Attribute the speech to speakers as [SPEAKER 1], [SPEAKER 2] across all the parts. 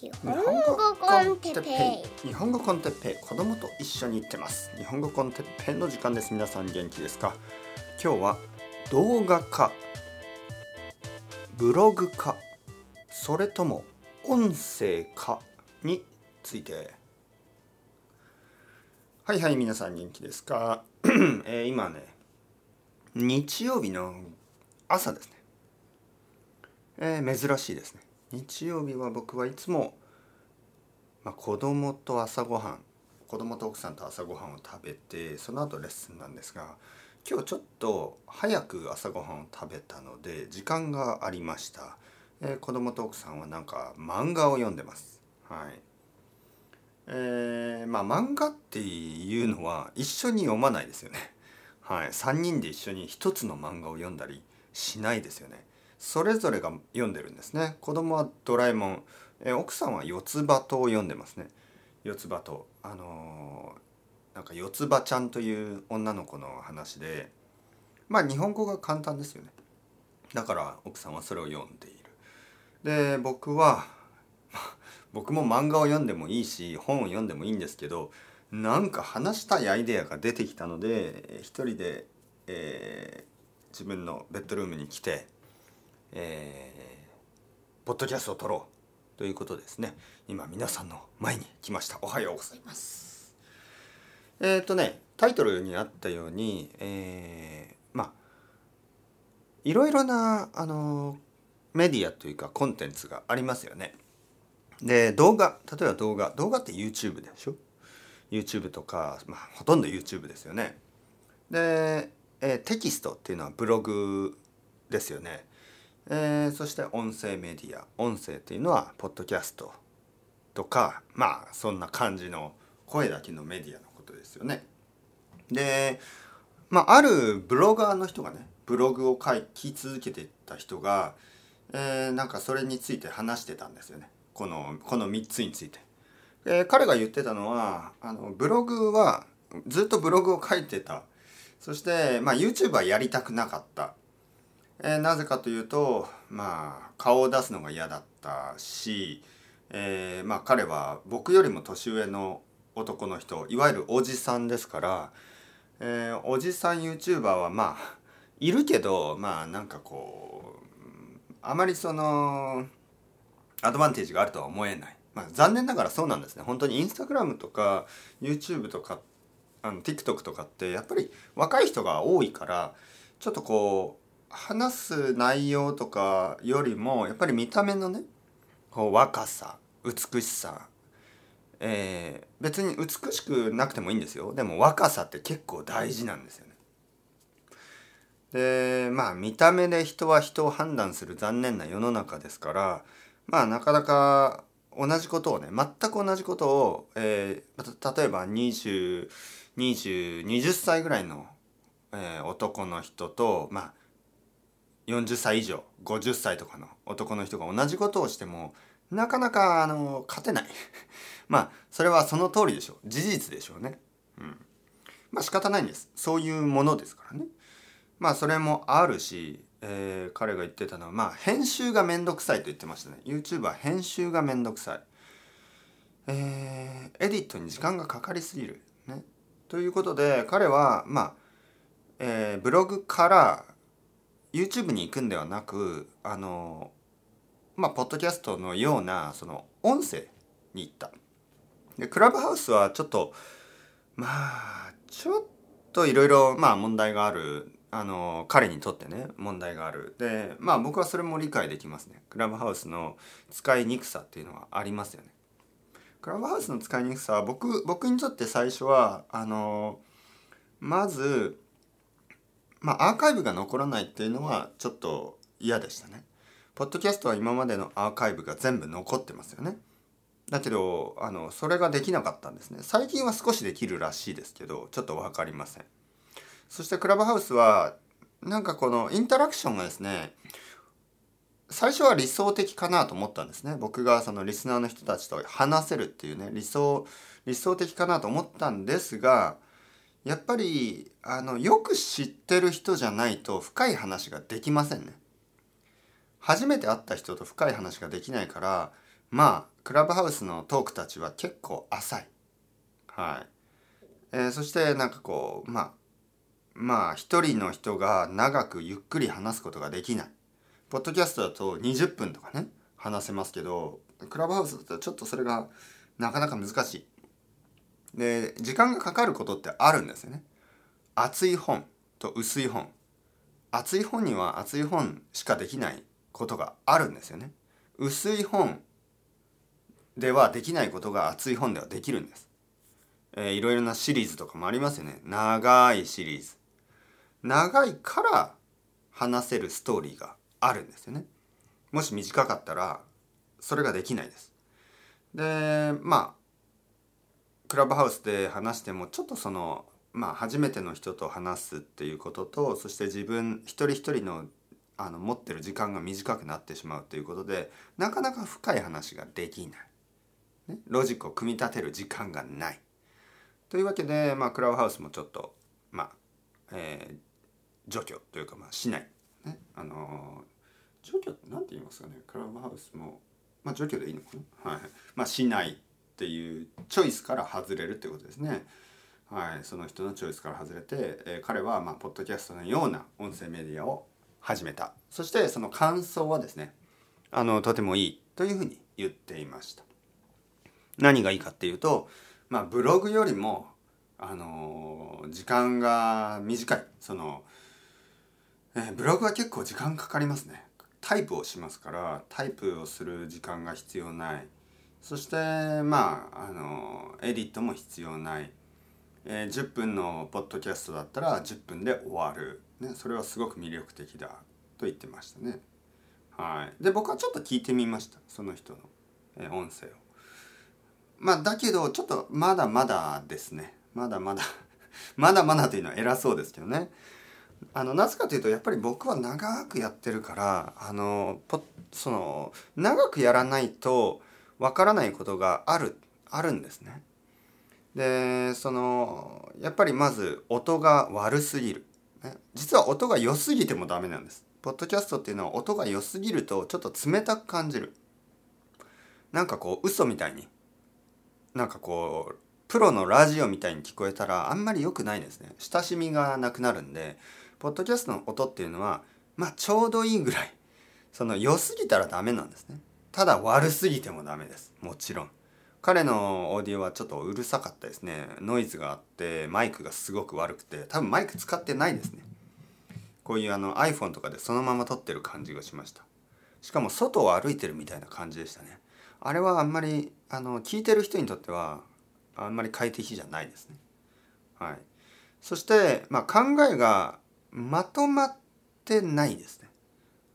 [SPEAKER 1] 日本語コンテッペイ。
[SPEAKER 2] 日本語コンテッペイ。子供と一緒に行ってます。日本語コンテッペイの時間です。皆さん元気ですか？今日は動画化ブログ化それとも音声化について。はいはい皆さん元気ですか、えー今ね日曜日の朝ですね、えー珍しいですね。日曜日は僕はいつも、まあ、子供と朝ごはん子供と奥さんと朝ごはんを食べてその後レッスンなんですが今日ちょっと早く朝ごはんを食べたので時間がありました、えー子供と奥さんはなんか漫画を読んでます。はい。えーまあ漫画っていうのは一緒に読まないですよね。はい。3人で一緒に一つの漫画を読んだりしないですよね。それぞれが読んでるんですね。子供はドラえもん、え奥さんは四つ葉とを読んでますね。四つ葉とあのーなんか四つ葉ちゃんという女の子の話で。まあ日本語が簡単ですよね。だから奥さんはそれを読んでいる。で僕は 僕も漫画を読んでもいいし本を読んでもいいんですけどなんか話したいアイデアが出てきたので一人で、えー自分のベッドルームに来てえーポッドキャストを撮ろうということですね。今皆さんの前に来ました。おはようございます。えっ、とねタイトルにあったようにえーまあいろいろなあのメディアというかコンテンツがありますよね。で動画例えば動画動画って YouTube でしょ？YouTube とか、まあ、ほとんど YouTube ですよね。で、えーテキストっていうのはブログですよね、えーそして音声メディア音声っていうのはポッドキャストとかまあそんな感じの声だけのメディアのことですよね。でまああるブロガーの人がねブログを書き続けてた人が、えーなんかそれについて話してたんですよね。このこの3つについて。えー彼が言ってたのはあのブログはずっとブログを書いてた。そして、まあ、YouTube はやりたくなかった、えーなぜかというとまあ顔を出すのが嫌だったし、えーまあ彼は僕よりも年上の男の人いわゆるおじさんですから、えーおじさん YouTuber はまあいるけどまあなんかこうあまりそのアドバンテージがあるとは思えない、まあ、残念ながらそうなんですね。本当にインスタグラムとか YouTube とかあの TikTok とかってやっぱり若い人が多いからちょっとこう話す内容とかよりもやっぱり見た目のねこう若さ美しさえー別に美しくなくてもいいんですよ。でも若さって結構大事なんですよね。でまあ見た目で人は人を判断する残念な世の中ですからまあなかなか同じことをね全く同じことを、えー例えば2020 20歳ぐらいの、えー男の人とまあ40歳以上50歳とかの男の人が同じことをしてもなかなかあの勝てない。まあそれはその通りでしょう。事実でしょうね。うん。まあ仕方ないんです。そういうものですからね。まあそれもあるし、えー彼が言ってたのはまあ編集がめんどくさいと言ってましたね。YouTube は編集がめんどくさい。えーエディットに時間がかかりすぎる。ね。ということで彼はまあ、えーブログから YouTube に行くんではなくあのまあポッドキャストのようなその音声に行った。でクラブハウスはちょっとまあちょっといろいろまあ問題があるあの彼にとってね問題がある。でまあ僕はそれも理解できますね。クラブハウスの使いにくさっていうのはありますよね。クラブハウスの使いにくさは僕僕にとって最初はあのまずまあアーカイブが残らないっていうのはちょっと嫌でしたね。ポッドキャストは今までのアーカイブが全部残ってますよね。だけどあのそれができなかったんですね。最近は少しできるらしいですけどちょっと分かりません。そしてクラブハウスはなんかこのインタラクションがですね最初は理想的かなと思ったんですね。僕がそのリスナーの人たちと話せるっていうね理想理想的かなと思ったんですがやっぱりあのよく知ってる人じゃないと深い話ができませんね。初めて会った人と深い話ができないからまあクラブハウスのトークたちは結構浅い。はい。えー、そしてなんかこうまあまあ一人の人が長くゆっくり話すことができない。ポッドキャストだと20分とかね話せますけどクラブハウスだとちょっとそれがなかなか難しい。で時間がかかることってあるんですよね。厚い本と薄い本。厚い本には厚い本しかできないことがあるんですよね。薄い本ではできないことが厚い本ではできるんです、えー、いろいろなシリーズとかもありますよね。長いシリーズ。長いから話せるストーリーがあるんですよね。もし短かったらそれができないです。でまあクラブハウスで話してもちょっとそのまあ初めての人と話すっていうこととそして自分一人一人のあの持ってる時間が短くなってしまうということでなかなか深い話ができない、ね、ロジックを組み立てる時間がない。というわけで、まあ、クラブハウスもちょっとまあ、えー、除去というかまあしない、ね、あのー、除去って何て言いますかねクラブハウスもまあ除去でいいのかな。はい。まあしない。っていうチョイスから外れるってことですね。はい、その人のチョイスから外れて、えー、彼はまあポッドキャストのような音声メディアを始めた。そしてその感想はですねあのとてもいいというふうに言っていました。何がいいかっていうと、まあ、ブログよりもあの時間が短い。その、えー、ブログは結構時間かかりますね。タイプをしますからタイプをする時間が必要ない。そしてまああのエディットも必要ないえー、10分のポッドキャストだったら10分で終わる、ね、それはすごく魅力的だと言ってましたね。はい、で僕はちょっと聞いてみましたその人の、えー、音声を。まあだけどちょっとまだまだですねまだまだ まだまだというのは偉そうですけどね。あのなぜかというとやっぱり僕は長くやってるからあのポその長くやらないとわからないことがあるあるんですね。でそのやっぱりまず音が悪すぎる、ね、実は音が良すぎてもダメなんです。ポッドキャストっていうのは音が良すぎるとちょっと冷たく感じる。なんかこう嘘みたいに。なんかこうプロのラジオみたいに聞こえたらあんまり良くないですね。親しみがなくなるんでポッドキャストの音っていうのはまあちょうどいいぐらい。その良すぎたらダメなんですね。ただ悪すぎてもダメです。もちろん。彼のオーディオはちょっとうるさかったですね。ノイズがあってマイクがすごく悪くて多分マイク使ってないですね。こういうあの iPhone とかでそのまま撮ってる感じがしました。しかも外を歩いてるみたいな感じでしたね。あれはあんまりあの聞いてる人にとってはあんまり快適じゃないですね。はい。そして、まあ、考えがまとまってないですね。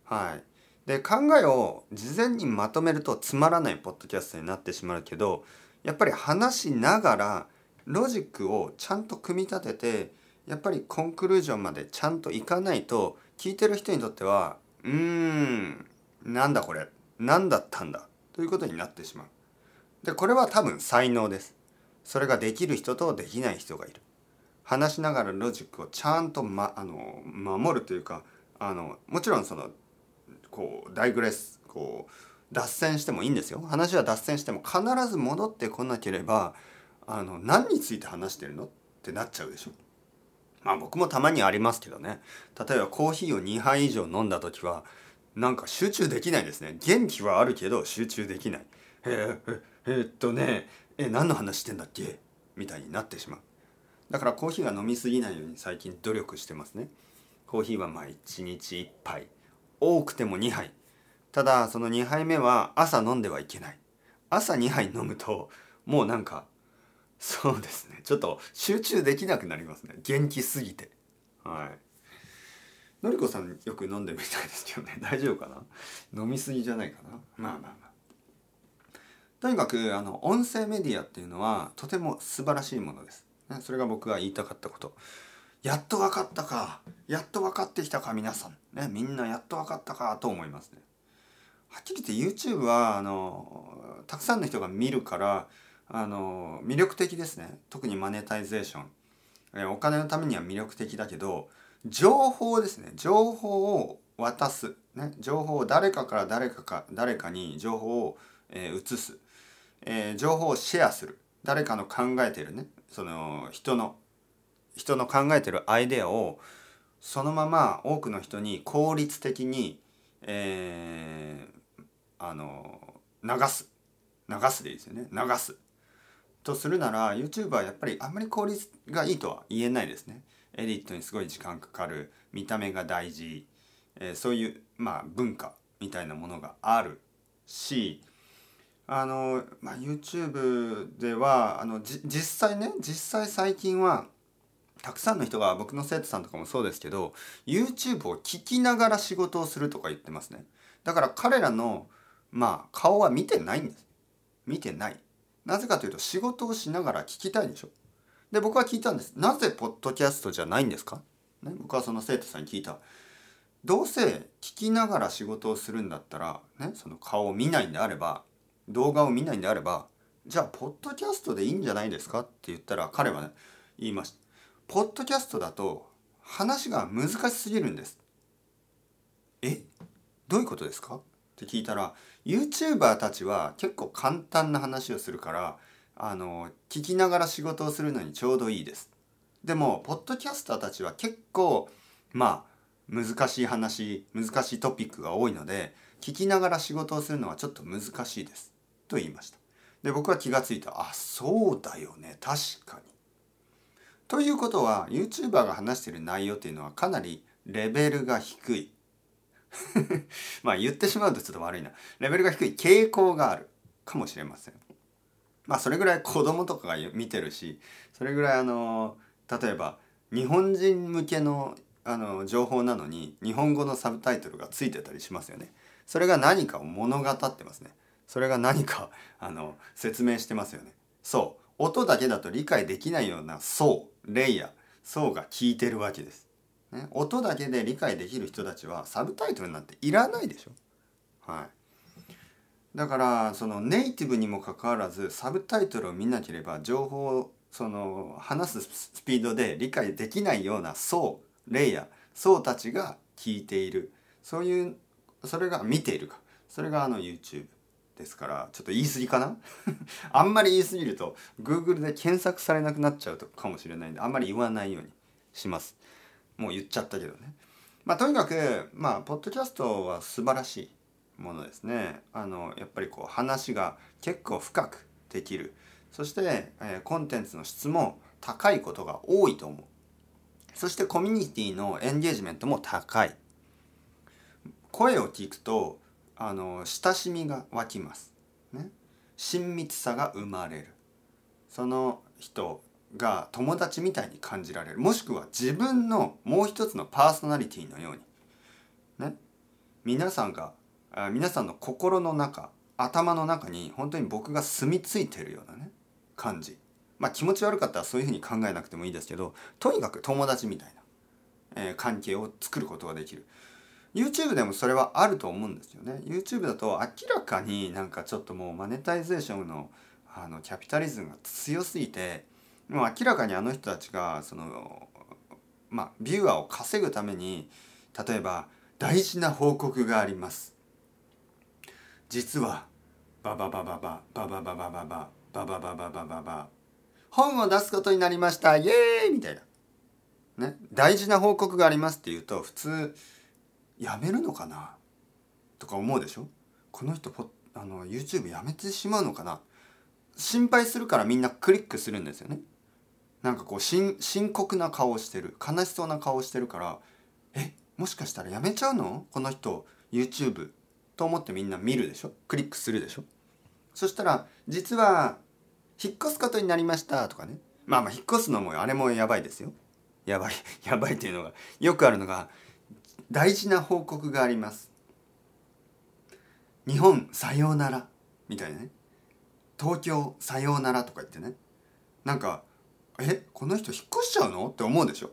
[SPEAKER 2] はい。で考えを事前にまとめるとつまらないポッドキャストになってしまうけどやっぱり話しながらロジックをちゃんと組み立ててやっぱりコンクルージョンまでちゃんといかないと聞いてる人にとってはうーんなんだこれ何だったんだということになってしまう。でこれは多分才能です。それができる人とできない人がいる。話しながらロジックをちゃんと、ま、あの守るというかあのもちろんそのこうダイグレスこう脱線してもいいんですよ。話は脱線しても必ず戻ってこなければあの何について話してるのってなっちゃうでしょ。まあ僕もたまにありますけどね。例えばコーヒーを2杯以上飲んだ時はなんか集中できないですね。元気はあるけど集中できない。えー、えー、っとねえ何の話してんだっけ？みたいになってしまう。だからコーヒーが飲みすぎないように最近努力してますね。コーヒーはまあ1日1杯。多くても2杯。ただその2杯目は朝飲んではいけない。朝2杯飲むともうなんかそうですね。ちょっと集中できなくなりますね。元気すぎて。はい。のりこさんよく飲んでみたいですけどね。大丈夫かな？飲みすぎじゃないかな？まあまあまあ。とにかくあの音声メディアっていうのはとても素晴らしいものです、それが僕が言いたかったこと。やっと分かったか。やっと分かってきたか皆さん。ねみんなやっと分かったかと思いますね。はっきり言って YouTube はあのたくさんの人が見るからあの魅力的ですね。特にマネタイゼーション。えお金のためには魅力的だけど情報ですね。情報を渡す、ね、情報を誰かから誰かか誰かに情報を、えー移す、えー情報をシェアする。誰かの考えてるね。その人の人の考えてるアイデアをそのまま多くの人に効率的に、えーあの流す。流すでいいですよね。流す。とするなら YouTube はやっぱりあんまり効率がいいとは言えないですね。エディットにすごい時間かかる。見た目が大事、えーそういうまあ文化みたいなものがあるしあの、まあ、YouTube ではあの実際ね実際最近はたくさんの人が僕の生徒さんとかもそうですけど YouTube を聞きながら仕事をするとか言ってますね。だから彼らのまあ顔は見てないんです。見てない。なぜかというと仕事をしながら聞きたいでしょ。で僕は聞いたんです。なぜポッドキャストじゃないんですか、ね、僕はその生徒さんに聞いた。どうせ聞きながら仕事をするんだったら、ね、その顔を見ないんであれば動画を見ないんであればじゃあポッドキャストでいいんじゃないですか？って言ったら彼はね言いました。ポッドキャストだと話が難しすぎるんです。え？どういうことですか？って聞いたら YouTuber たちは結構簡単な話をするからあの聞きながら仕事をするのにちょうどいいです。でもポッドキャスターたちは結構まあ難しい話難しいトピックが多いので聞きながら仕事をするのはちょっと難しいです。と言いました。で僕は気がついた。あそうだよね。確かに。ということは YouTuber が話している内容っていうのはかなりレベルが低い。まあ言ってしまうとちょっと悪いな。レベルが低い。傾向があるかもしれません。まあそれぐらい子供とかが見てるしそれぐらいあの例えば日本人向けのあの情報なのに日本語のサブタイトルがついてたりしますよね。それが何かを物語ってますね。それが何かあの説明してますよね。そう。音だけだと理解できないような層レイヤー層が聞いてるわけです、ね、音だけで理解できる人たちはサブタイトルなんていらないでしょ。はい。だからそのネイティブにもかかわらずサブタイトルを見なければ情報をその話すスピードで理解できないような層レイヤー層たちが聞いている。そういうそれが見ているか。それがあの YouTube ですからちょっと言い過ぎかな？あんまり言い過ぎると Google で検索されなくなっちゃうとかもしれないんであんまり言わないようにします。もう言っちゃったけどね。まあとにかくまあポッドキャストは素晴らしいものですね。あのやっぱりこう話が結構深くできる。そして、えーコンテンツの質も高いことが多いと思う。そしてコミュニティのエンゲージメントも高い。声を聞くとあの親しみが湧きます、ね、親密さが生まれる。その人が友達みたいに感じられる。もしくは自分のもう一つのパーソナリティのように。ね。皆さんが皆さんの心の中頭の中に本当に僕が住み着いてるようなね感じ。まあ気持ち悪かったらそういうふうに考えなくてもいいですけどとにかく友達みたいな、えー関係を作ることができる。YouTube でもそれはあると思うんですよね。YouTube だと明らかになんかちょっともうマネタイゼーションのあのキャピタリズムが強すぎてもう明らかにあの人たちがそのまあビューアーを稼ぐために例えば大事な報告があります。実はババババババババババババババババババ本を出すことになりましたイエーイみたいなね大事な報告がありますって言うと普通やめるのかな？とか思うでしょ？この人ポあの YouTube やめてしまうのかな？心配するからみんなクリックするんですよね。なんかこう深刻な顔をしてる悲しそうな顔をしてるからえもしかしたらやめちゃうの？この人 YouTube と思ってみんな見るでしょ？クリックするでしょ？そしたら実は引っ越すことになりましたとかね。まあまあ引っ越すのもあれもやばいですよ。やばい やばいっていうのがよくあるのが大事な報告があります。日本さようなら。みたいなね。東京さようならとか言ってね。なんかえこの人引っ越しちゃうの？って思うでしょ。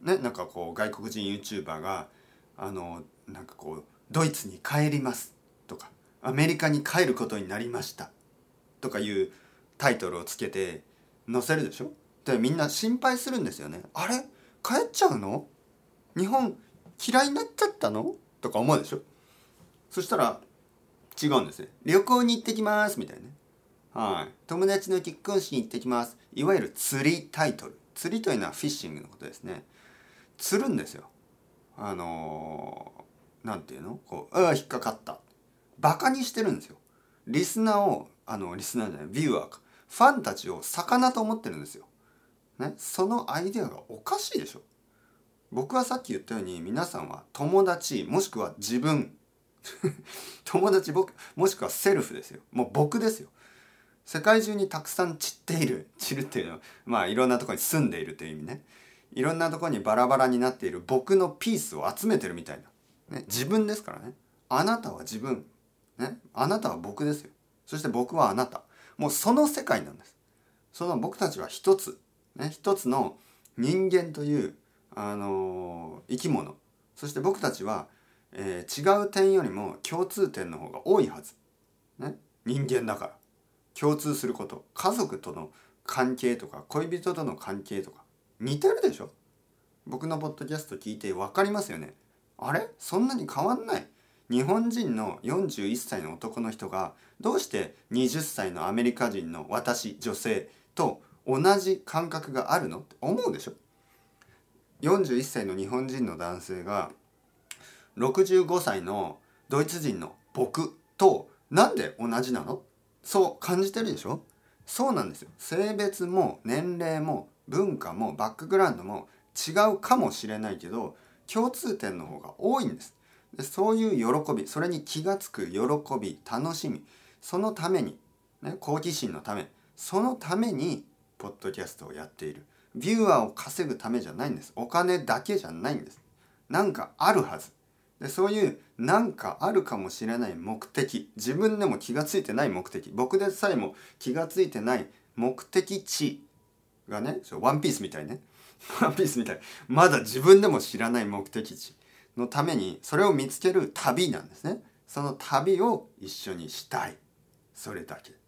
[SPEAKER 2] ねなんかこう外国人 YouTuber があのなんかこうドイツに帰ります。とかアメリカに帰ることになりました。とかいうタイトルをつけて載せるでしょ。でみんな心配するんですよね。あれ？帰っちゃうの？日本嫌いになっちゃったの？とか思うでしょ？そしたら違うんですね旅行に行ってきますみたいなね。はい友達の結婚式に行ってきますいわゆる釣りタイトル。釣りというのはフィッシングのことですね。釣るんですよ。あのー、なんていうの？こうああ引っかかった。バカにしてるんですよ。リスナーをあのリスナーじゃないビューアーか。ファンたちを魚と思ってるんですよ、ね、そのアイデアがおかしいでしょ。僕はさっき言ったように皆さんは友達もしくは自分 友達僕もしくはセルフですよ。もう僕ですよ。世界中にたくさん散っている散るっていうのはまあいろんなとこに住んでいるという意味ね。いろんなとこにバラバラになっている僕のピースを集めてるみたいな、ね、自分ですからね。あなたは自分、ね、あなたは僕ですよ。そして僕はあなた。もうその世界なんです。その僕たちは一つ、ね、一つの人間という、あの、生き物。そして僕たちは、えー、違う点よりも共通点の方が多いはず、ね、人間だから。共通すること。家族との関係とか恋人との関係とか。似てるでしょ？僕のポッドキャスト聞いて分かりますよね？あれ？そんなに変わんない？日本人の41歳の男の人がどうして20歳のアメリカ人の私女性と同じ感覚があるの？って思うでしょ？41歳の日本人の男性が65歳のドイツ人の僕となんで同じなの？そう感じてるでしょ？そうなんですよ。性別も年齢も文化もバックグラウンドも違うかもしれないけど共通点の方が多いんです。でそういう喜びそれに気が付く喜び楽しみそのために、ね、好奇心のためそのためにポッドキャストをやっている。ビューアーを稼ぐためじゃないんです。お金だけじゃないんです。なんかあるはず。でそういうなんかあるかもしれない目的。自分でも気が付いてない目的。僕でさえも気が付いてない目的地がねワンピースみたいね。ワンピースみたい。まだ自分でも知らない目的地のためにそれを見つける旅なんですね。その旅を一緒にしたい。それだけ。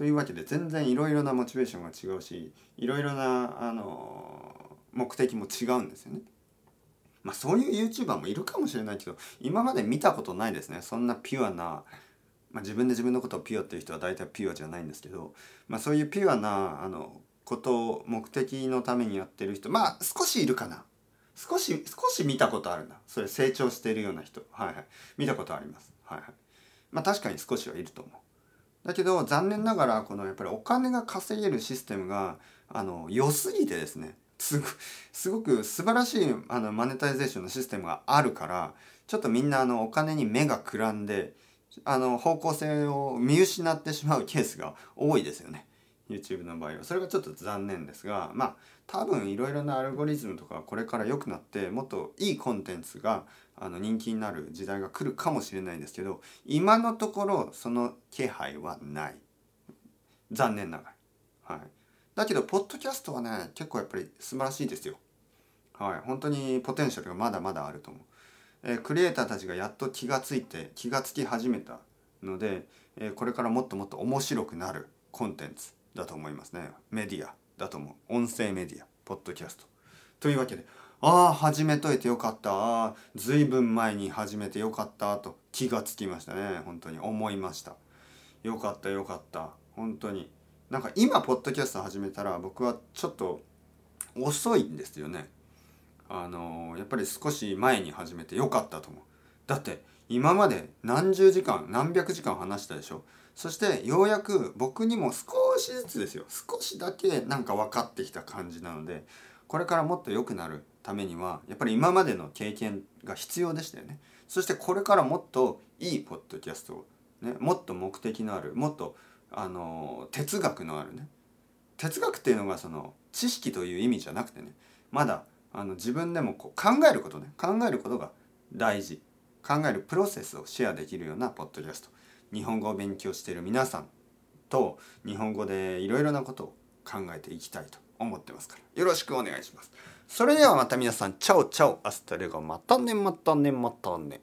[SPEAKER 2] というわけで全然いろいろなモチベーションが違うしいろいろなあの目的も違うんですよね。まあそういう YouTuber もいるかもしれないけど今まで見たことないですね。そんなピュアな、まあ、自分で自分のことをピュアっていう人は大体ピュアじゃないんですけど、まあ、そういうピュアなあのことを目的のためにやってる人まあ少しいるかな。少し少し見たことあるな。それ成長しているような人。はいはい。見たことあります。はいはい。まあ確かに少しはいると思う。だけど残念ながらこのやっぱりお金が稼げるシステムがあの良すぎてですねすごすごく素晴らしいあのマネタイゼーションのシステムがあるからちょっとみんなあのお金に目がくらんであの方向性を見失ってしまうケースが多いですよね。YouTube の場合は。それがちょっと残念ですがまあ多分いろいろなアルゴリズムとかこれから良くなってもっといいコンテンツがあの人気になる時代が来るかもしれないんですけど今のところその気配はない。残念ながら。はい。だけどポッドキャストはね結構やっぱり素晴らしいですよ。はい。本当にポテンシャルがまだまだあると思う、えー、クリエイターたちがやっと気がついて気がつき始めたので、えー、これからもっともっと面白くなるコンテンツ。だと思いますね。メディアだと思う。音声メディア。ポッドキャスト。というわけでああ始めといてよかった。ああ随分前に始めてよかった。と気がつきましたね。本当に。思いました。よかったよかった。本当に。なんか今ポッドキャスト始めたら僕はちょっと遅いんですよね。あのやっぱり少し前に始めてよかったと思う。だって今まで何十時間何百時間話したでしょ？そしてようやく僕にも少しずつですよ。少しだけなんか分かってきた感じなのでこれからもっと良くなるためにはやっぱり今までの経験が必要でしたよね。そしてこれからもっといいポッドキャストをねもっと目的のあるもっとあの哲学のあるね。哲学っていうのがその知識という意味じゃなくてねまだあの自分でもこう考えることね考えることが大事。考えるプロセスをシェアできるようなポッドキャスト。日本語を勉強している皆さんと日本語でいろいろなことを考えていきたいと思ってますから。よろしくお願いします。それではまた皆さん。 Chao chao。Hasta luego。またね。またね。またね。